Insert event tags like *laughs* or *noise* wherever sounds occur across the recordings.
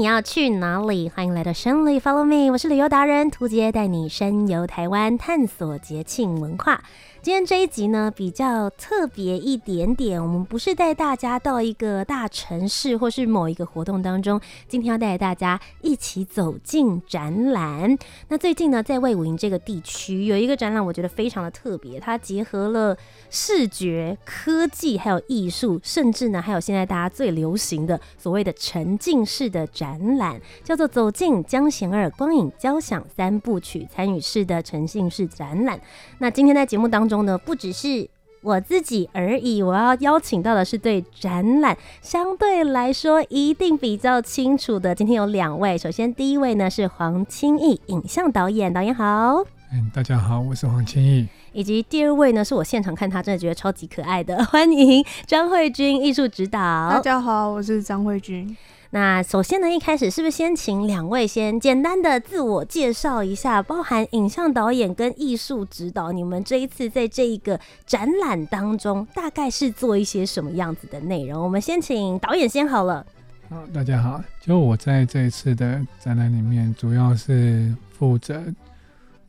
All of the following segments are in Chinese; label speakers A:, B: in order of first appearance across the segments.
A: 你要去哪里？欢迎来到深旅 Follow me，我是旅游达人屠洁，带你深游台湾，探索节庆文化。今天这一集呢，比较特别一点点，我们不是带大家到一个大城市或是某一个活动当中，今天要带大家一起走进展览。那最近呢，在魏武营这个地区有一个展览，我觉得非常的特别，它结合了视觉、科技还有艺术，甚至呢还有现在大家最流行的所谓的沉浸式的展览，叫做《走进江贤二光影交响三部曲参与式的沉浸式展览》。那今天在节目当中。呢，不只是我自己而已，我要邀请到的是对展览相对来说一定比较清楚的。今天有两位，首先第一位呢是黄清义影像导演，导演好。
B: 嗯，大家好，我是黄清义。
A: 以及第二位呢是我现场看他真的觉得超级可爱的，*laughs* 欢迎张慧君艺术指导。
C: 大家好，我是张慧君。
A: 那首先呢，一开始是不是先请两位先简单的自我介绍一下，包含影像导演跟艺术指导，你们这一次在这一个展览当中，大概是做一些什么样子的内容？我们先请导演先好了。
B: 好，大家好，就我在这一次的展览里面，主要是负责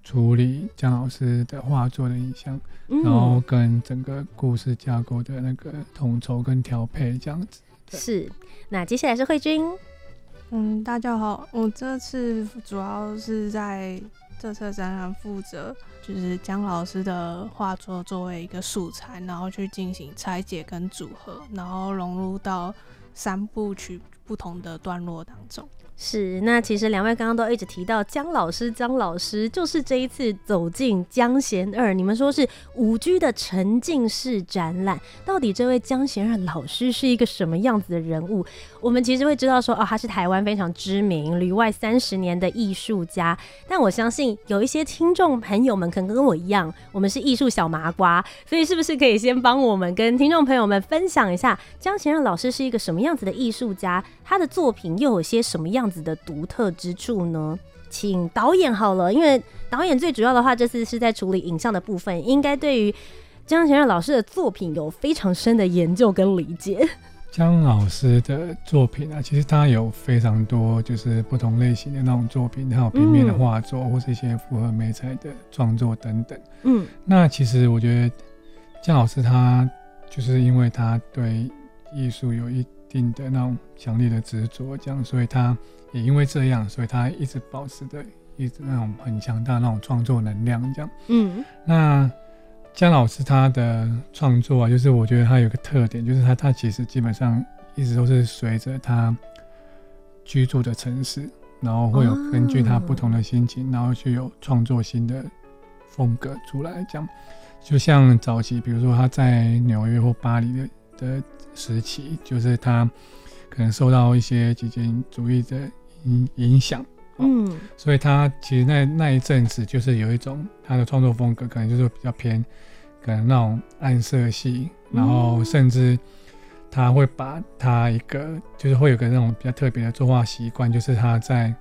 B: 处理姜老师的画作的影像，嗯，然后跟整个故事架构的那个统筹跟调配这样子。
A: 是，那接下来是慧君。
C: 嗯，大家好，我这次主要是在这次展览负责，就是将老师的画作作为一个素材，然后去进行拆解跟组合，然后融入到三部曲不同的段落当中。
A: 是，那其实两位刚刚都一直提到江老师，江老师就是这一次走进江贤二，你们说是五居的沉浸式展览，到底这位江贤二老师是一个什么样子的人物？我们其实会知道说，哦，他是台湾非常知名、旅外三十年的艺术家，但我相信有一些听众朋友们可能跟我一样，我们是艺术小麻瓜，所以是不是可以先帮我们跟听众朋友们分享一下江贤二老师是一个什么样子的艺术家？他的作品又有些什么样子子的独特之处呢？请导演好了，因为导演最主要的话，这次是在处理影像的部分，应该对于江贤任老师的作品有非常深的研究跟理解。*laughs*
B: 江老师的作品啊，其实他有非常多就是不同类型的那种作品，还有平面的画作，或是一些符合美彩的创作等等。嗯，那其实我觉得江老师他就是因为他对艺术有一定的那种强烈的执着，这样，所以他也因为这样，所以他一直保持着一直那种很强大的那种创作能量，这样。嗯，那姜老师他的创作啊，就是我觉得他有个特点，就是他他其实基本上一直都是随着他居住的城市，然后会有根据他不同的心情，然后去有创作新的风格出来，这样。就像早期，比如说他在纽约或巴黎的的。时期就是他可能受到一些极简主义的影影响，嗯，所以他其实那那一阵子就是有一种他的创作风格，可能就是比较偏可能那种暗色系，然后甚至他会把他一个就是会有个那种比较特别的作画习惯，就是他在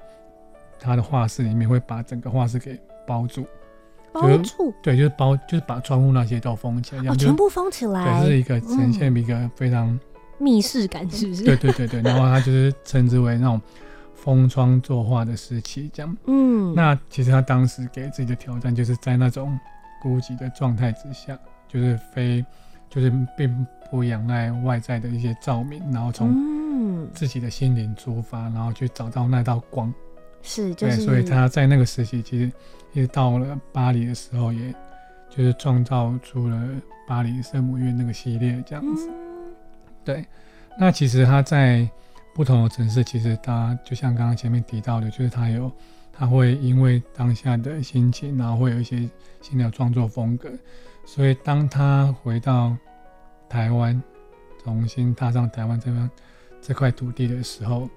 B: 他的画室里面会把整个画室给包住。
A: 包住，
B: 对，就是包，就是把窗户那些都封起来，
A: 哦，全部封起来，
B: 对，是一个呈现一个非常
A: 密室感，是不是？
B: 对对对对，然后他就是称之为那种封窗作画的时期，这样。嗯，那其实他当时给自己的挑战，就是在那种孤寂的状态之下，就是非，就是并不仰赖外在的一些照明，然后从自己的心灵出发，然后去找到那道光。
A: 是，就是，
B: 对，所以他在那个时期，其实一直到了巴黎的时候，也就是创造出了巴黎圣母院那个系列这样子。嗯、对，那其实他在不同的城市，其实他就像刚刚前面提到的，就是他有他会因为当下的心情，然后会有一些新的创作风格。所以当他回到台湾，重新踏上台湾这边这块土地的时候。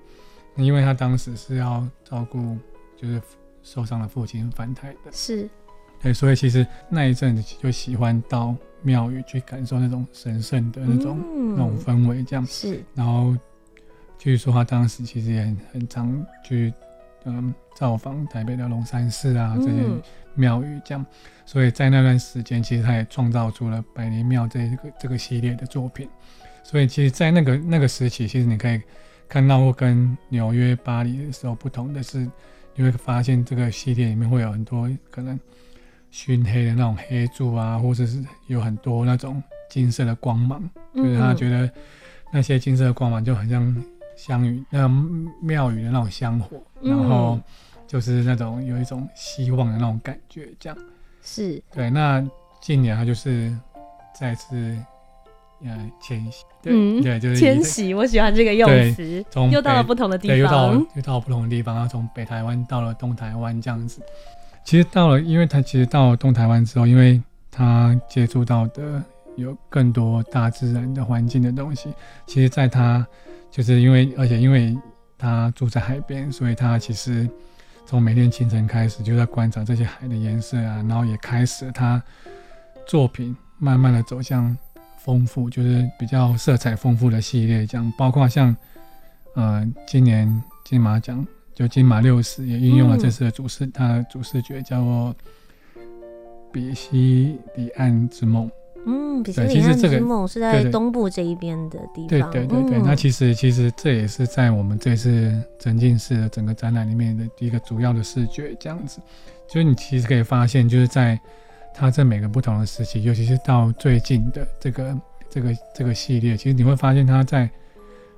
B: 因为他当时是要照顾就是受伤的父亲返台的，
A: 是，
B: 对，所以其实那一阵子就喜欢到庙宇去感受那种神圣的那种、嗯、那种氛围，这样
A: 是。
B: 然后据说他当时其实也很很常去嗯造访台北的龙山寺啊这些庙宇，这样、嗯。所以在那段时间，其实他也创造出了《百年庙》这个这个系列的作品。所以其实，在那个那个时期，其实你可以看到，跟纽约、巴黎的时候不同的是，你会发现这个系列里面会有很多可能熏黑的那种黑柱啊，或者是有很多那种金色的光芒，就是他觉得那些金色的光芒就很像香雨，那庙宇的那种香火，然后就是那种有一种希望的那种感觉，这样。
A: 是
B: 对，那近年他就是再次呃迁徙，对、嗯、对，就是
A: 迁徙，我喜欢这个用词，从又到了不同的地方，
B: 又到又到了不同的地方，然后从北台湾到了东台湾这样子。其实到了，因为他其实到了东台湾之后，因为他接触到的有更多大自然的环境的东西。其实，在他就是因为，而且因为他住在海边，所以他其实。从每天清晨开始就在观察这些海的颜色啊，然后也开始他作品慢慢的走向丰富，就是比较色彩丰富的系列，这样包括像呃今年金马奖就金马六十也运用了这次的主视，他、嗯、的主视觉叫做比西里岸之梦。
A: 嗯，比西里岸之梦是在东部这一边的地方。
B: 对对对对，嗯、那其实其实这也是在我们这次沉浸式的整个展览里面的一个主要的视觉，这样子。就是你其实可以发现，就是在它在每个不同的时期，尤其是到最近的这个这个这个系列，其实你会发现它在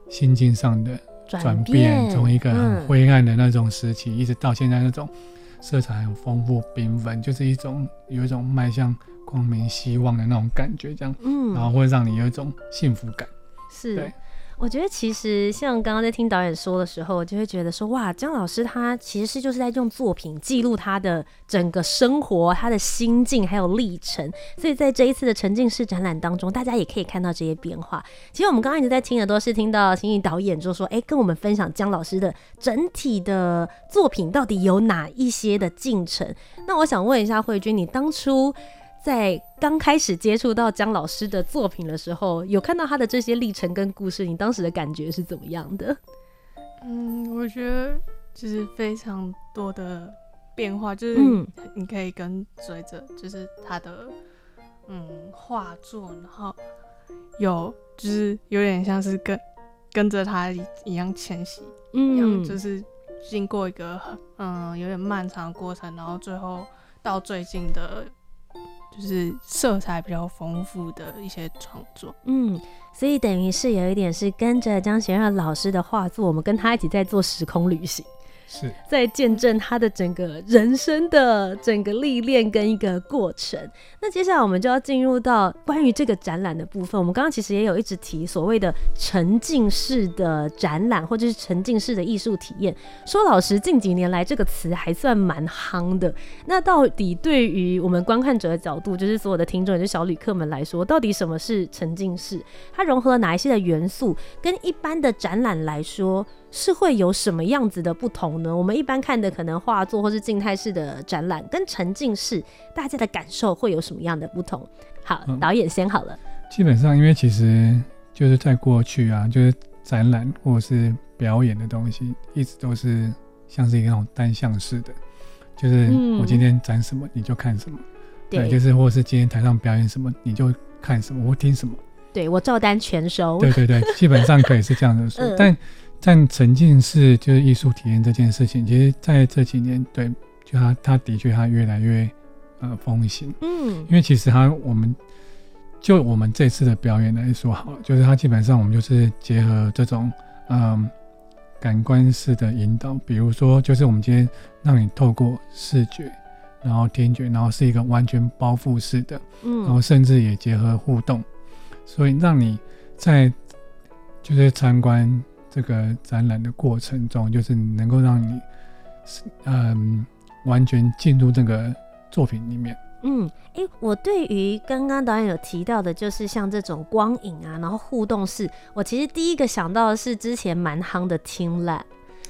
B: 心境上的转变，从一个很灰暗的那种时期，嗯、一直到现在那种色彩很丰富、缤纷，就是一种有一种迈向。光明希望的那种感觉，这样，嗯，然后会让你有一种幸福感。
A: 是，
B: 对，
A: 我觉得其实像刚刚在听导演说的时候，我就会觉得说，哇，姜老师他其实是就是在用作品记录他的整个生活、他的心境还有历程。所以在这一次的沉浸式展览当中，大家也可以看到这些变化。其实我们刚刚一直在听的都是听到欣怡导演就说，哎、跟我们分享姜老师的整体的作品到底有哪一些的进程。那我想问一下慧君，你当初。在刚开始接触到姜老师的作品的时候，有看到他的这些历程跟故事，你当时的感觉是怎么样的？
C: 嗯，我觉得就是非常多的变化，就是你可以跟随着就是他的嗯画作，然后有就是有点像是跟跟着他一样迁徙，嗯，就是经过一个嗯有点漫长的过程，然后最后到最近的。就是色彩比较丰富的一些创作，
A: 嗯，所以等于是有一点是跟着姜贤热老师的画作，我们跟他一起在做时空旅行。
B: 是
A: 在见证他的整个人生的整个历练跟一个过程。那接下来我们就要进入到关于这个展览的部分。我们刚刚其实也有一直提所谓的沉浸式的展览，或者是沉浸式的艺术体验。说老实，近几年来这个词还算蛮夯的。那到底对于我们观看者的角度，就是所有的听众，也就是小旅客们来说，到底什么是沉浸式？它融合了哪一些的元素？跟一般的展览来说，是会有什么样子的不同呢？我们一般看的可能画作或是静态式的展览，跟沉浸式大家的感受会有什么样的不同？好，嗯、导演先好了。
B: 基本上，因为其实就是在过去啊，就是展览或者是表演的东西，一直都是像是一个那种单向式的，就是我今天展什么你就看什么，嗯、对，就是或者是今天台上表演什么你就看什么，我听什么，对
A: 我照单全收。
B: 对对对，基本上可以是这样的 *laughs* 说，嗯、但。但沉浸式就是艺术体验这件事情，其实在这几年，对，就它它的确它越来越呃风行。嗯，因为其实它我们就我们这次的表演来说好了，就是它基本上我们就是结合这种嗯、呃、感官式的引导，比如说就是我们今天让你透过视觉，然后听觉，然后是一个完全包覆式的，嗯，然后甚至也结合互动，所以让你在就是参观。这个展览的过程中，就是能够让你，嗯，完全进入这个作品里面。
A: 嗯，哎，我对于刚刚导演有提到的，就是像这种光影啊，然后互动式，我其实第一个想到的是之前蛮夯的听蜡。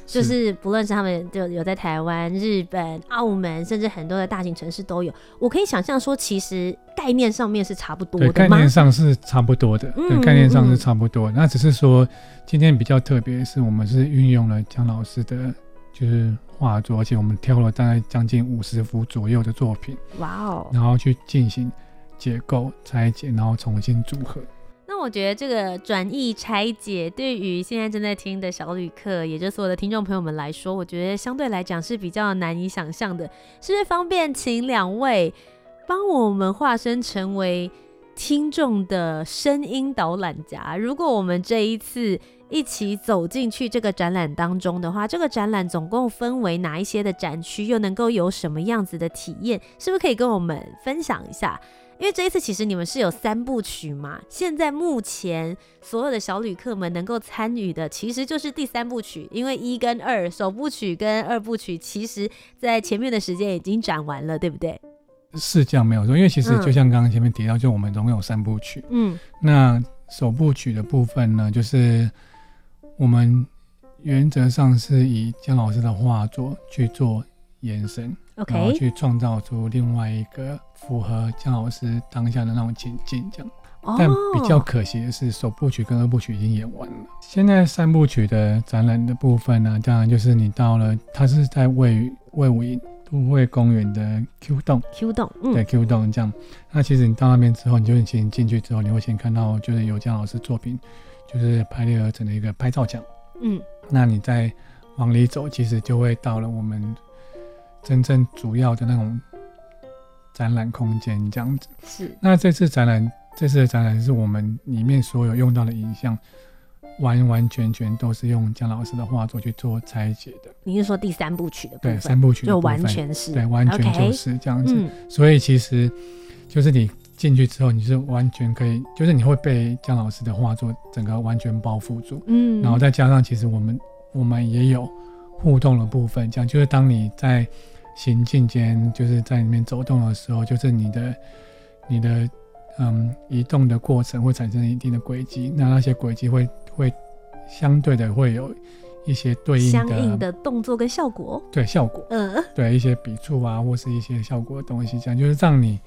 A: 就是不论是他们就有在台湾、日本、澳门，甚至很多的大型城市都有。我可以想象说，其实概念上面是差不多的，
B: 概念上是差不多的，对，概念上是差不多。那只是说今天比较特别的是，我们是运用了姜老师的，就是画作，而且我们挑了大概将近五十幅左右的作品，
A: 哇哦，
B: 然后去进行解构、拆解，然后重新组合。
A: 我觉得这个转译拆解，对于现在正在听的小旅客，也就是所有的听众朋友们来说，我觉得相对来讲是比较难以想象的。是不是方便请两位帮我们化身成为听众的声音导览家？如果我们这一次一起走进去这个展览当中的话，这个展览总共分为哪一些的展区，又能够有什么样子的体验？是不是可以跟我们分享一下？因为这一次其实你们是有三部曲嘛，现在目前所有的小旅客们能够参与的其实就是第三部曲，因为一跟二首部曲跟二部曲其实在前面的时间已经展完了，对不对？
B: 是这样没有错，因为其实就像刚刚前面提到，嗯、就我们总共有三部曲，嗯，那首部曲的部分呢，就是我们原则上是以江老师的画作去做延伸。然后去创造出另外一个符合姜老师当下的那种情境，这样。Oh. 但比较可惜的是，首部曲跟二部曲已经演完了。现在三部曲的展览的部分呢，当然就是你到了，它是在位卫武营都会公园的 Q 洞。
A: Q 洞，嗯，
B: 对，Q 洞这样。那其实你到那边之后，你就先进去之后，你会先看到就是有姜老师作品，就是排列而成的一个拍照墙。嗯，那你再往里走，其实就会到了我们。真正主要的那种展览空间这样子是。那这次展览，这次的展览是我们里面所有用到的影像，完完全全都是用姜老师的画作去做拆解的。
A: 你是说第三部曲的部分？
B: 对，三部曲
A: 就完全是，
B: 对，完全就是这样子。所以其实就是你进去之后，你是完全可以，就是你会被姜老师的画作整个完全包覆住。嗯，然后再加上，其实我们我们也有互动的部分，这样就是当你在。行进间就是在里面走动的时候，就是你的、你的嗯移动的过程会产生一定的轨迹，那那些轨迹会会相对的会有一些对应的
A: 相应的动作跟效果，
B: 对效果，嗯，对一些笔触啊或是一些效果的东西，这样就是让你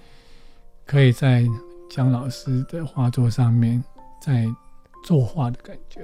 B: 可以在江老师的画作上面在作画的感觉。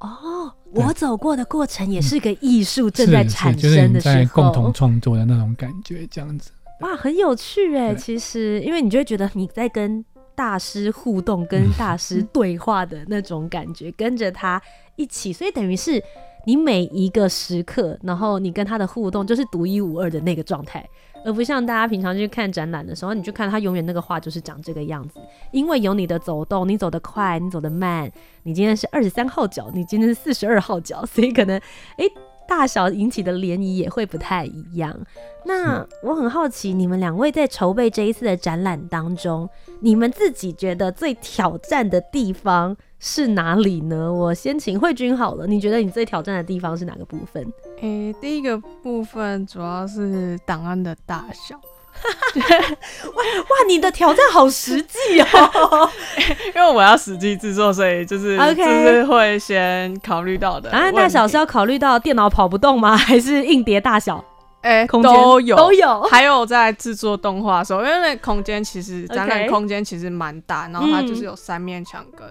A: 哦，我走过的过程也是个艺术正在产生的时候，就是你
B: 在共同创作的那种感觉，这样子。
A: 哇，很有趣哎！其实，因为你就会觉得你在跟大师互动、跟大师对话的那种感觉，跟着他一起，所以等于是你每一个时刻，然后你跟他的互动就是独一无二的那个状态。而不像大家平常去看展览的时候，你去看他永远那个画就是长这个样子，因为有你的走动，你走得快，你走得慢，你今天是二十三号脚，你今天是四十二号脚，所以可能诶、欸，大小引起的涟漪也会不太一样。那我很好奇，你们两位在筹备这一次的展览当中，你们自己觉得最挑战的地方是哪里呢？我先请慧君好了，你觉得你最挑战的地方是哪个部分？
C: 诶、欸，第一个部分主要是档案的大小。*laughs*
A: 哇哇，你的挑战好实际哦！*laughs*
C: 因为我要实际制作，所以就是就.是会先考虑到的。档案
A: 大小是要考虑到电脑跑不动吗？*laughs* 还是硬碟大小？
C: 哎、欸，都有都有。还有在制作动画的时候，因为那空间其实展览空间其实蛮大，然后它就是有三面墙跟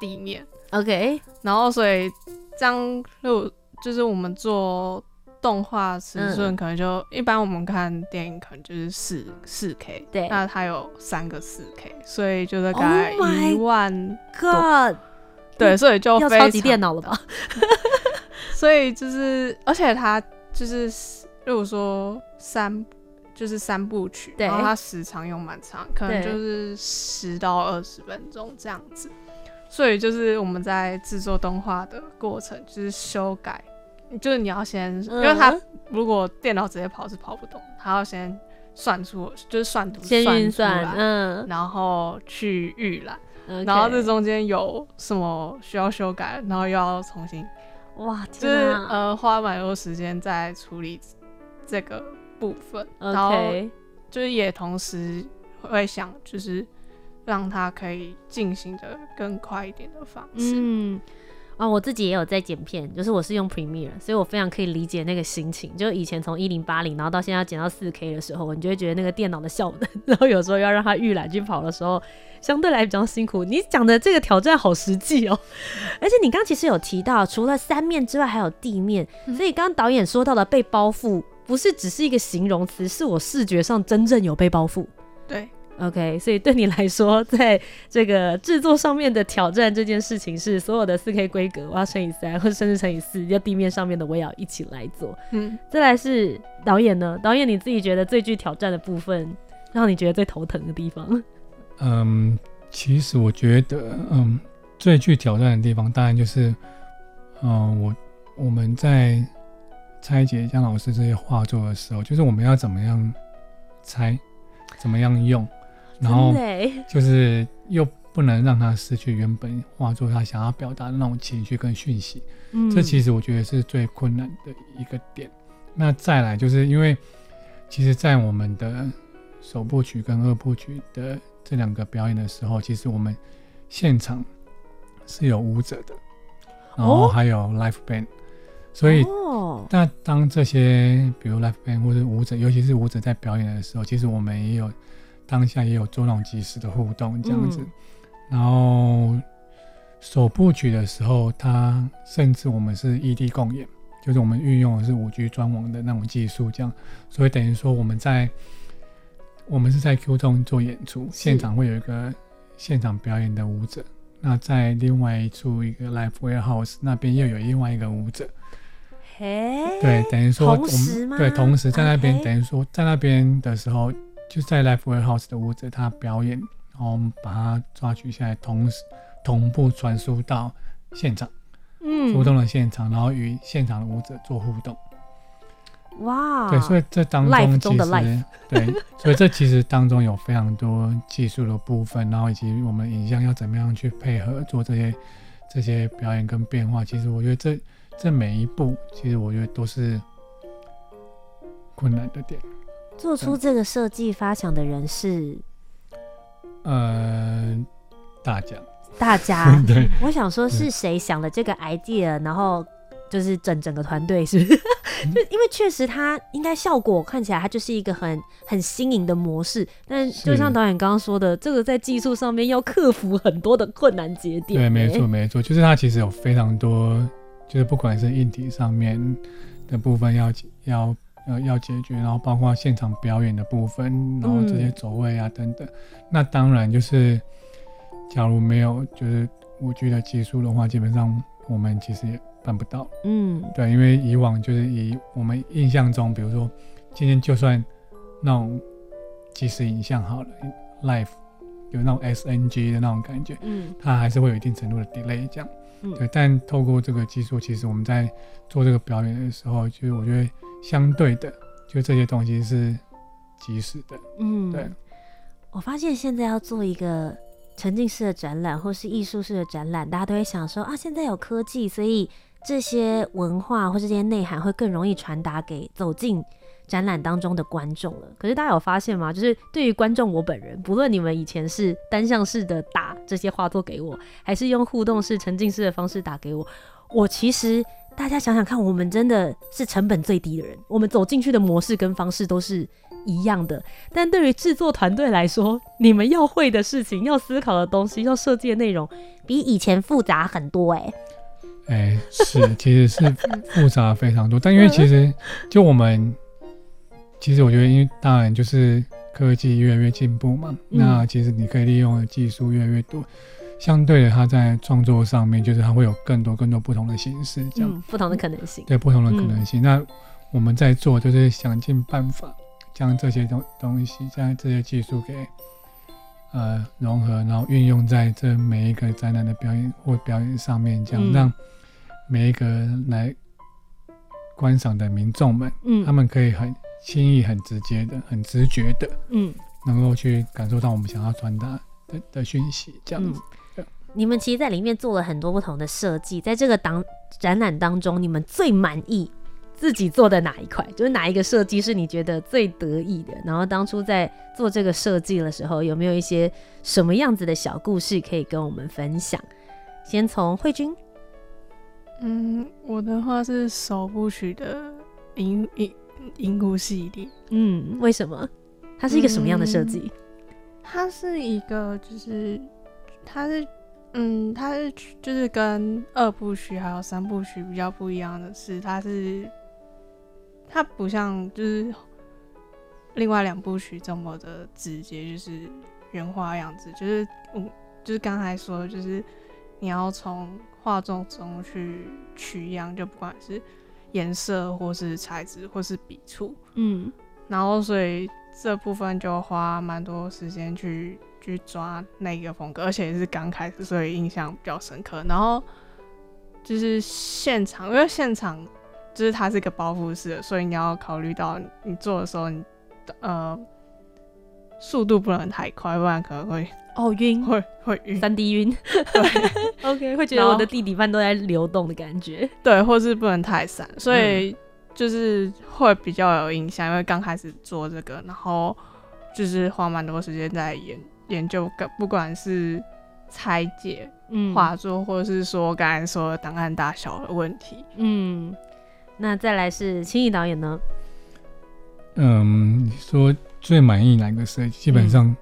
C: 地面。
A: OK，
C: 然后所以这样就就是我们做。动画尺寸可能就、嗯、一般，我们看电影可能就是四四 K，对，那它有三个四 K，所以就是大概一万个，oh、
A: 对，
C: 所以就非常
A: 要超级电脑了吧？*laughs*
C: 所以就是，而且它就是，如果说三就是三部曲，然后它时长又蛮长，可能就是十到二十分钟这样子，所以就是我们在制作动画的过程就是修改。就是你要先，因为他如果电脑直接跑是跑不动，他要先算出，就是算图先运算，嗯，然后去预览.然后这中间有什么需要修改，然后又要重新，
A: 哇，
C: 就是呃花蛮多时间在处理这个部分，Okay. 然后就是也同时会想，就是让它可以进行的更快一点的方式，嗯。
A: 啊，我自己也有在剪片，就是我是用 Premiere，所以我非常可以理解那个心情。就以前从一零八零，然后到现在要剪到四 K 的时候，你就会觉得那个电脑的效能，*laughs* 然后有时候要让它预览去跑的时候，相对来比较辛苦。你讲的这个挑战好实际哦，而且你刚刚其实有提到，除了三面之外还有地面，所以刚刚导演说到的被包覆，不是只是一个形容词，是我视觉上真正有被包覆。
C: 对。
A: OK，所以对你来说，在这个制作上面的挑战这件事情，是所有的四 K 规格，我要乘以三，或者甚至乘以四，要地面上面的我也要一起来做。嗯，再来是导演呢？导演你自己觉得最具挑战的部分，让你觉得最头疼的地方？*laughs*
B: 嗯，其实我觉得，嗯，最具挑战的地方，当然就是，嗯，我我们在拆解江老师这些画作的时候，就是我们要怎么样拆，怎么样用。然后就是又不能让他失去原本画作他想要表达的那种情绪跟讯息，嗯，这其实我觉得是最困难的一个点。那再来就是因为，其实，在我们的首部曲跟二部曲的这两个表演的时候，其实我们现场是有舞者的，然后还有 live band，所以，那当这些比如 live band 或者舞者，尤其是舞者在表演的时候，其实我们也有。当下也有做那种即时的互动这样子，嗯、然后首部曲的时候，他甚至我们是异地共演，就是我们运用的是五 G 专网的那种技术，这样，所以等于说我们在我们是在 Q 中做演出，现场会有一个现场表演的舞者，那在另外一处一个 Live Warehouse 那边又有另外一个舞者，嘿，对，等于说我们对同时在那边等于说在那边的时候。就在 l i f e Warehouse 的舞者，他表演，然后我们把它抓取下来，同时同步传输到现场，嗯，互动的现场，然后与现场的舞者做互动。哇，对，所以这当中其实对，所以这其实当中有非常多技术的部分，然后以及我们影像要怎么样去配合做这些这些表演跟变化，其实我觉得这这每一步，其实我觉得都是困难的点。
A: 做出这个设计发想的人是，
B: 呃，大家，
A: 大家，*laughs* 对，我想说是谁想了这个 idea，然后就是整整个团队是不是？*laughs* 就因为确实它应该效果看起来它就是一个很很新颖的模式，但就像导演刚刚说的，这个在技术上面要克服很多的困难节点。
B: 对，没错，没错，就是它其实有非常多，就是不管是硬体上面的部分要要。呃，要解决，然后包括现场表演的部分，然后这些走位啊等等。嗯、那当然就是，假如没有就是五 G 的技术的话，基本上我们其实也办不到。嗯，对，因为以往就是以我们印象中，比如说今天就算那种即时影像好了，live 有那种 SNG 的那种感觉，嗯，它还是会有一定程度的 delay 这样。嗯，对。但透过这个技术，其实我们在做这个表演的时候，就是我觉得。相对的，就这些东西是及时的。嗯，对。
A: 我发现现在要做一个沉浸式的展览，或是艺术式的展览，大家都会想说啊，现在有科技，所以这些文化或是这些内涵会更容易传达给走进展览当中的观众了。可是大家有发现吗？就是对于观众，我本人，不论你们以前是单向式的打这些画作给我，还是用互动式、沉浸式的方式打给我，我其实。大家想想看，我们真的是成本最低的人，我们走进去的模式跟方式都是一样的。但对于制作团队来说，你们要会的事情、要思考的东西、要设计的内容，比以前复杂很多、欸。哎，
B: 哎，是，其实是复杂非常多。但因为其实就我们，其实我觉得，因为当然就是科技越来越进步嘛，嗯、那其实你可以利用的技术越来越多。相对的，它在创作上面，就是它会有更多更多不同的形式，这样、嗯、
A: 不同的可能性。
B: 对，不同的可能性。嗯、那我们在做，就是想尽办法将这些东东西，将这些技术给呃融合，然后运用在这每一个展览的表演或表演上面，这样、嗯、让每一个来观赏的民众们，嗯，他们可以很轻易、很直接的、很直觉的，嗯，能够去感受到我们想要传达的的讯息，这样子。嗯
A: 你们其实在里面做了很多不同的设计，在这个当展览当中，你们最满意自己做的哪一块？就是哪一个设计是你觉得最得意的？然后当初在做这个设计的时候，有没有一些什么样子的小故事可以跟我们分享？先从慧君。
C: 嗯，我的话是首部曲的银银银狐系列。
A: 嗯，为什么？它是一个什么样的设计？嗯
C: 它是一个，就是它是，嗯，它是就是跟二部曲还有三部曲比较不一样的是，它是它不像就是另外两部曲这么的直接，就是原画样子，就是嗯，就是刚才说的，就是你要从画作中去取样，就不管是颜色或是材质或是笔触，嗯，然后所以。这部分就花蛮多时间去去抓那个风格，而且也是刚开始，所以印象比较深刻。然后就是现场，因为现场就是它是一个包覆式的，所以你要考虑到你做的时候，你呃速度不能太快，不然可能会
A: 哦晕，
C: 会会晕，
A: 三 D 晕。对，*laughs* OK，会觉得我的地底板都在流动的感觉。
C: 对，或是不能太散，所以。嗯就是会比较有印象，因为刚开始做这个，然后就是花蛮多时间在研研究，不管是拆解画作，嗯、或者是说刚才说档案大小的问题。
A: 嗯，那再来是青艺导演呢？
B: 嗯，你说最满意哪个设计？基本上，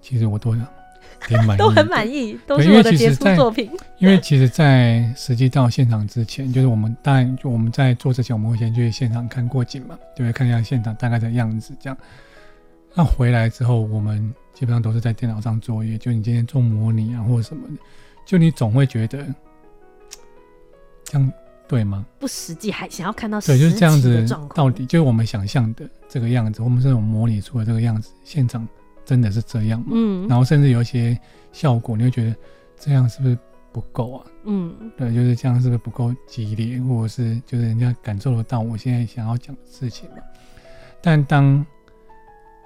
B: 其实我都 *laughs* 挺满意。
A: 都很满意，都是我的杰出作品。
B: 因为其实，在实际到现场之前，就是我们当然就我们在做之前，我们会先去现场看过景嘛，就会看一下现场大概的样子。这样，那回来之后，我们基本上都是在电脑上作业。就你今天做模拟啊，或者什么的，就你总会觉得这样对吗？
A: 不实际，还想要看到
B: 对，就是这样子。到底就是我们想象的这个样子，我们这种模拟出的这个样子，现场。真的是这样吗？嗯，然后甚至有一些效果，你会觉得这样是不是不够啊？嗯，对，就是这样是不是不够激烈，或者是就是人家感受得到我现在想要讲的事情嘛？但当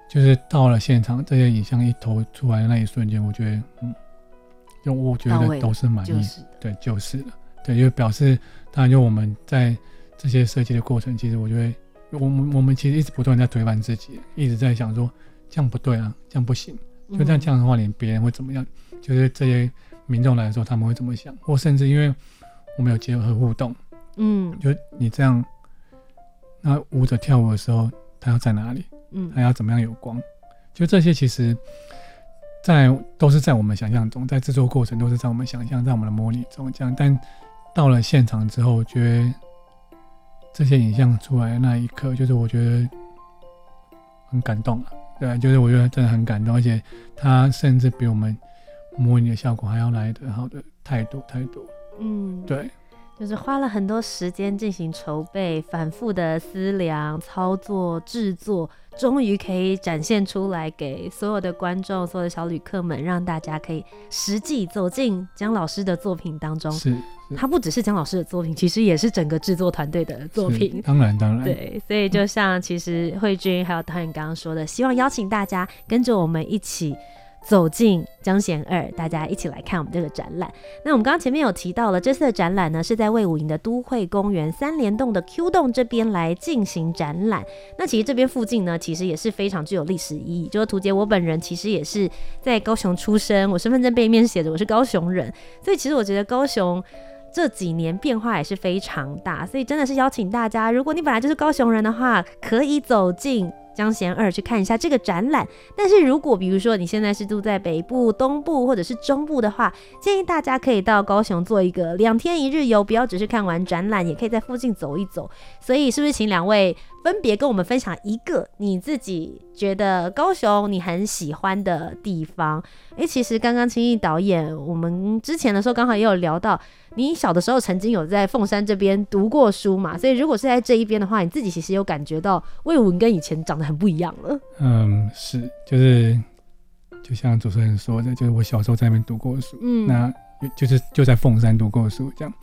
B: 就是到了现场，这些影像一投出来的那一瞬间，我觉得，嗯，就我觉得都是满意，就是对，就是了，对，就表示当然就我们在这些设计的过程，其实我觉得我们我们其实一直不断在推翻自己，一直在想说。这样不对啊，这样不行。就这样这样的话，连别人会怎么样？就是这些民众来说，他们会怎么想？或甚至因为我们有结合互动，嗯，就你这样，那舞者跳舞的时候，他要在哪里？嗯，他要怎么样有光？就这些，其实，在都是在我们想象中，在制作过程都是在我们想象，在我们的模拟中这样。但到了现场之后，我觉得这些影像出来的那一刻，就是我觉得很感动啊。对，就是我觉得真的很感动，而且他甚至比我们模拟的效果还要来得好的太多太多。嗯，对，
A: 就是花了很多时间进行筹备，反复的思量、操作、制作，终于可以展现出来给所有的观众、所有的小旅客们，让大家可以实际走进姜老师的作品当中。
B: 是。
A: 它不只是姜老师的作品，其实也是整个制作团队的作品。
B: 当然，当然。*laughs*
A: 对，所以就像其实慧君还有导演刚刚说的，希望邀请大家跟着我们一起走进江贤二，大家一起来看我们这个展览。那我们刚刚前面有提到了，这次的展览呢是在魏武营的都会公园三连栋的 Q 栋这边来进行展览。那其实这边附近呢，其实也是非常具有历史意义。就是图杰，我本人其实也是在高雄出生，我身份证背面写着我是高雄人，所以其实我觉得高雄。这几年变化也是非常大，所以真的是邀请大家，如果你本来就是高雄人的话，可以走进江贤二去看一下这个展览。但是如果比如说你现在是住在北部、东部或者是中部的话，建议大家可以到高雄做一个两天一日游，不要只是看完展览，也可以在附近走一走。所以是不是请两位分别跟我们分享一个你自己觉得高雄你很喜欢的地方？诶，其实刚刚青毅导演，我们之前的时候刚好也有聊到。你小的时候曾经有在凤山这边读过书嘛？所以如果是在这一边的话，你自己其实有感觉到魏文跟以前长得很不一样了。
B: 嗯，是，就是就像主持人说的，就是我小时候在那边读过书，嗯，那就是就在凤山读过书这样。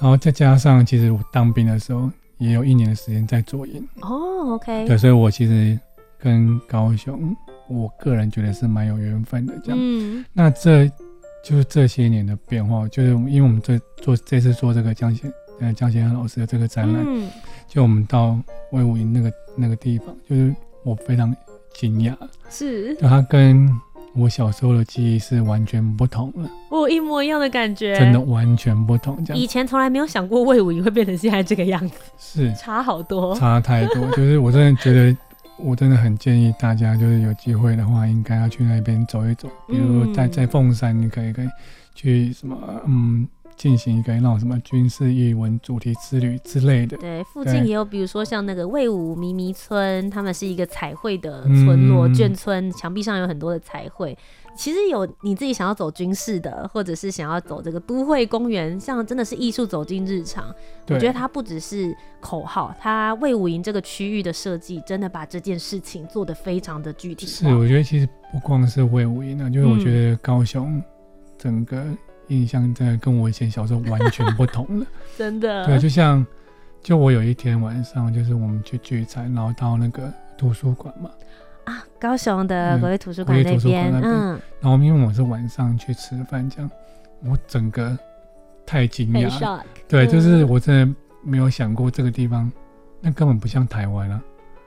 B: 然后再加上，其实我当兵的时候也有一年的时间在左营。
A: 哦，OK。
B: 对，所以我其实跟高雄，我个人觉得是蛮有缘分的这样。嗯，那这。就是这些年的变化，就是因为我们这做这次做这个姜贤呃江贤二老师的这个展览，嗯、就我们到魏武营那个那个地方，就是我非常惊讶，
A: 是，
B: 就他跟我小时候的记忆是完全不同了。
A: 我一模一样的感觉，
B: 真的完全不同。这样，
A: 以前从来没有想过魏武营会变成现在这个样子，
B: 是
A: 差好多，
B: 差太多。*laughs* 就是我真的觉得，我真的很建议大家，就是有机会的话，应该要去那边走一走。比如在在凤山，你可以可以去什么，嗯。进行一个那种什么军事艺文主题之旅之类的。
A: 对，附近也有，比如说像那个魏武迷迷村，他们是一个彩绘的村落，眷、嗯、村，墙壁上有很多的彩绘。其实有你自己想要走军事的，或者是想要走这个都会公园，像真的是艺术走进日常。我觉得它不只是口号，它魏武营这个区域的设计，真的把这件事情做得非常的具体。
B: 是，我觉得其实不光是魏武营啊，就是我觉得高雄整个。印象真的跟我以前小时候完全不同了，*laughs*
A: 真的。
B: 对，就像，就我有一天晚上，就是我们去聚餐，然后到那个图书馆嘛，
A: 啊，高雄的国立图书馆那边，嗯，
B: 然后因为我是晚上去吃饭，这样，我整个太惊讶了，对，就是我真的没有想过这个地方，那根本不像台湾啊。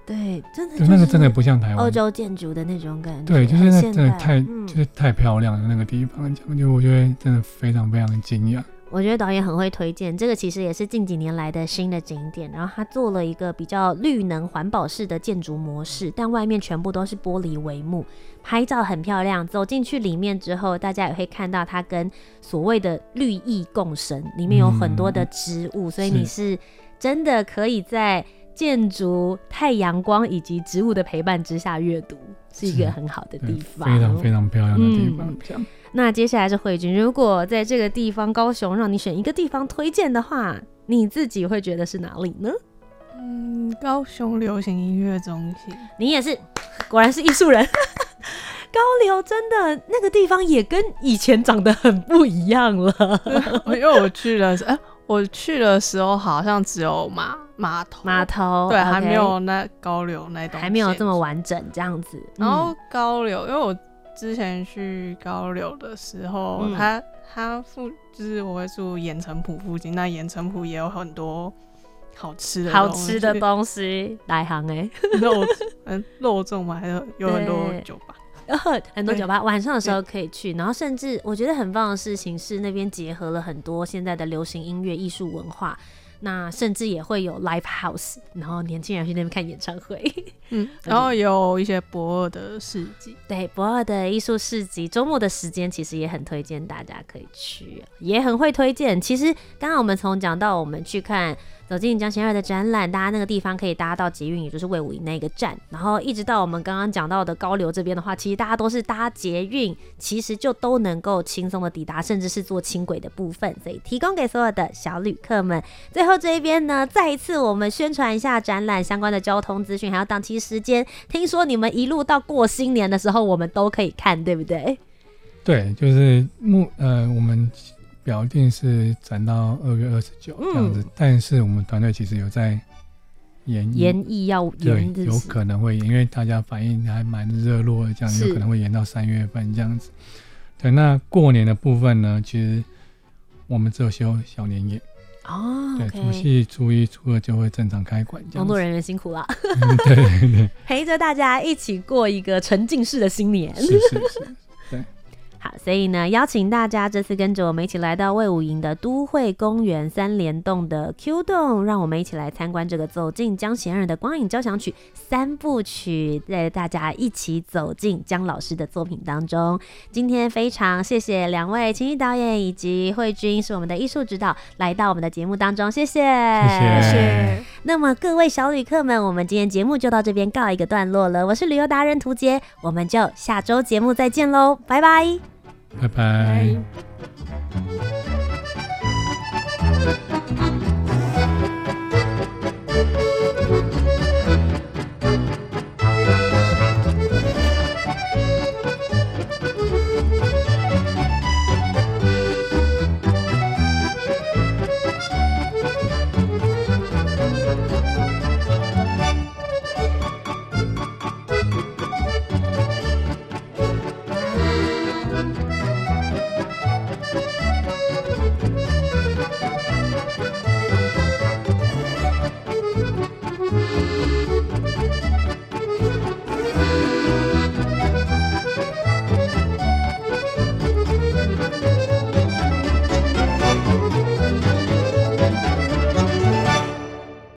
A: 对，真的，
B: 那个真的不像台湾
A: 欧洲建筑的那种感觉。
B: 对，就是那真的太，嗯、就是太漂亮了那个地方，讲就我觉得真的非常非常惊讶。
A: 我觉得导演很会推荐这个，其实也是近几年来的新的景点。然后他做了一个比较绿能环保式的建筑模式，但外面全部都是玻璃帷幕，拍照很漂亮。走进去里面之后，大家也会看到它跟所谓的绿意共生，里面有很多的植物，嗯、所以你是真的可以在。建筑、太阳光以及植物的陪伴之下阅读，是一个很好的地方，
B: 非常非常漂亮的地方。
A: 嗯、那接下来是慧君，如果在这个地方高雄让你选一个地方推荐的话，你自己会觉得是哪里呢？
C: 嗯，高雄流行音乐中心。
A: 你也是，*laughs* 果然是艺术人。*laughs* 高流真的那个地方也跟以前长得很不一样了，*laughs*
C: 因为我去了，哎、欸，我去的时候好像只有马。码
A: 头，码
C: 头，
A: 对
C: 还没有那高流那栋，
A: 还没有这么完整这样子。
C: 然后高流，嗯、因为我之前去高流的时候，嗯、他他附就是我会住盐城浦附近，那盐城浦也有很多好吃的
A: 好吃的东西，来行哎，
C: 肉 *laughs* 嗯肉粽嘛，还有有很多酒吧，*laughs*
A: 很多酒吧，晚上的时候可以去。然后甚至我觉得很棒的事情是，那边结合了很多现在的流行音乐艺术文化。那甚至也会有 live house，然后年轻人去那边看演唱会，
C: 嗯，*laughs* 然后有一些博二的市集，
A: 对，博二的艺术市集，周末的时间其实也很推荐大家可以去，也很会推荐。其实刚刚我们从讲到我们去看。走进江贤二的展览，大家那个地方可以搭到捷运，也就是魏武营那个站，然后一直到我们刚刚讲到的高流这边的话，其实大家都是搭捷运，其实就都能够轻松的抵达，甚至是坐轻轨的部分，所以提供给所有的小旅客们。最后这一边呢，再一次我们宣传一下展览相关的交通资讯，还有档期时间。听说你们一路到过新年的时候，我们都可以看，对不对？
B: 对，就是目呃我们。表定是展到二月二十九这样子，嗯、但是我们团队其实有在延
A: 延役要延，
B: 对，有可能会延，因为大家反应还蛮热络的，这样有可能会延到三月份这样子。对，那过年的部分呢，其实我们只有休小年夜
A: 哦，
B: 对，除夕、初一、初二就会正常开馆。
A: 工作人员辛苦了，
B: 嗯、对对对，*laughs*
A: 陪着大家一起过一个沉浸式的新年。
B: 是是是。
A: 好，所以呢，邀请大家这次跟着我们一起来到魏武营的都会公园三联动的 Q 洞，让我们一起来参观这个走进江贤二的光影交响曲三部曲，带大家一起走进江老师的作品当中。今天非常谢谢两位青衣导演以及慧君是我们的艺术指导来到我们的节目当中，谢谢，
B: 谢谢。
A: 那么各位小旅客们，我们今天节目就到这边告一个段落了。我是旅游达人涂杰，我们就下周节目再见喽，
B: 拜拜。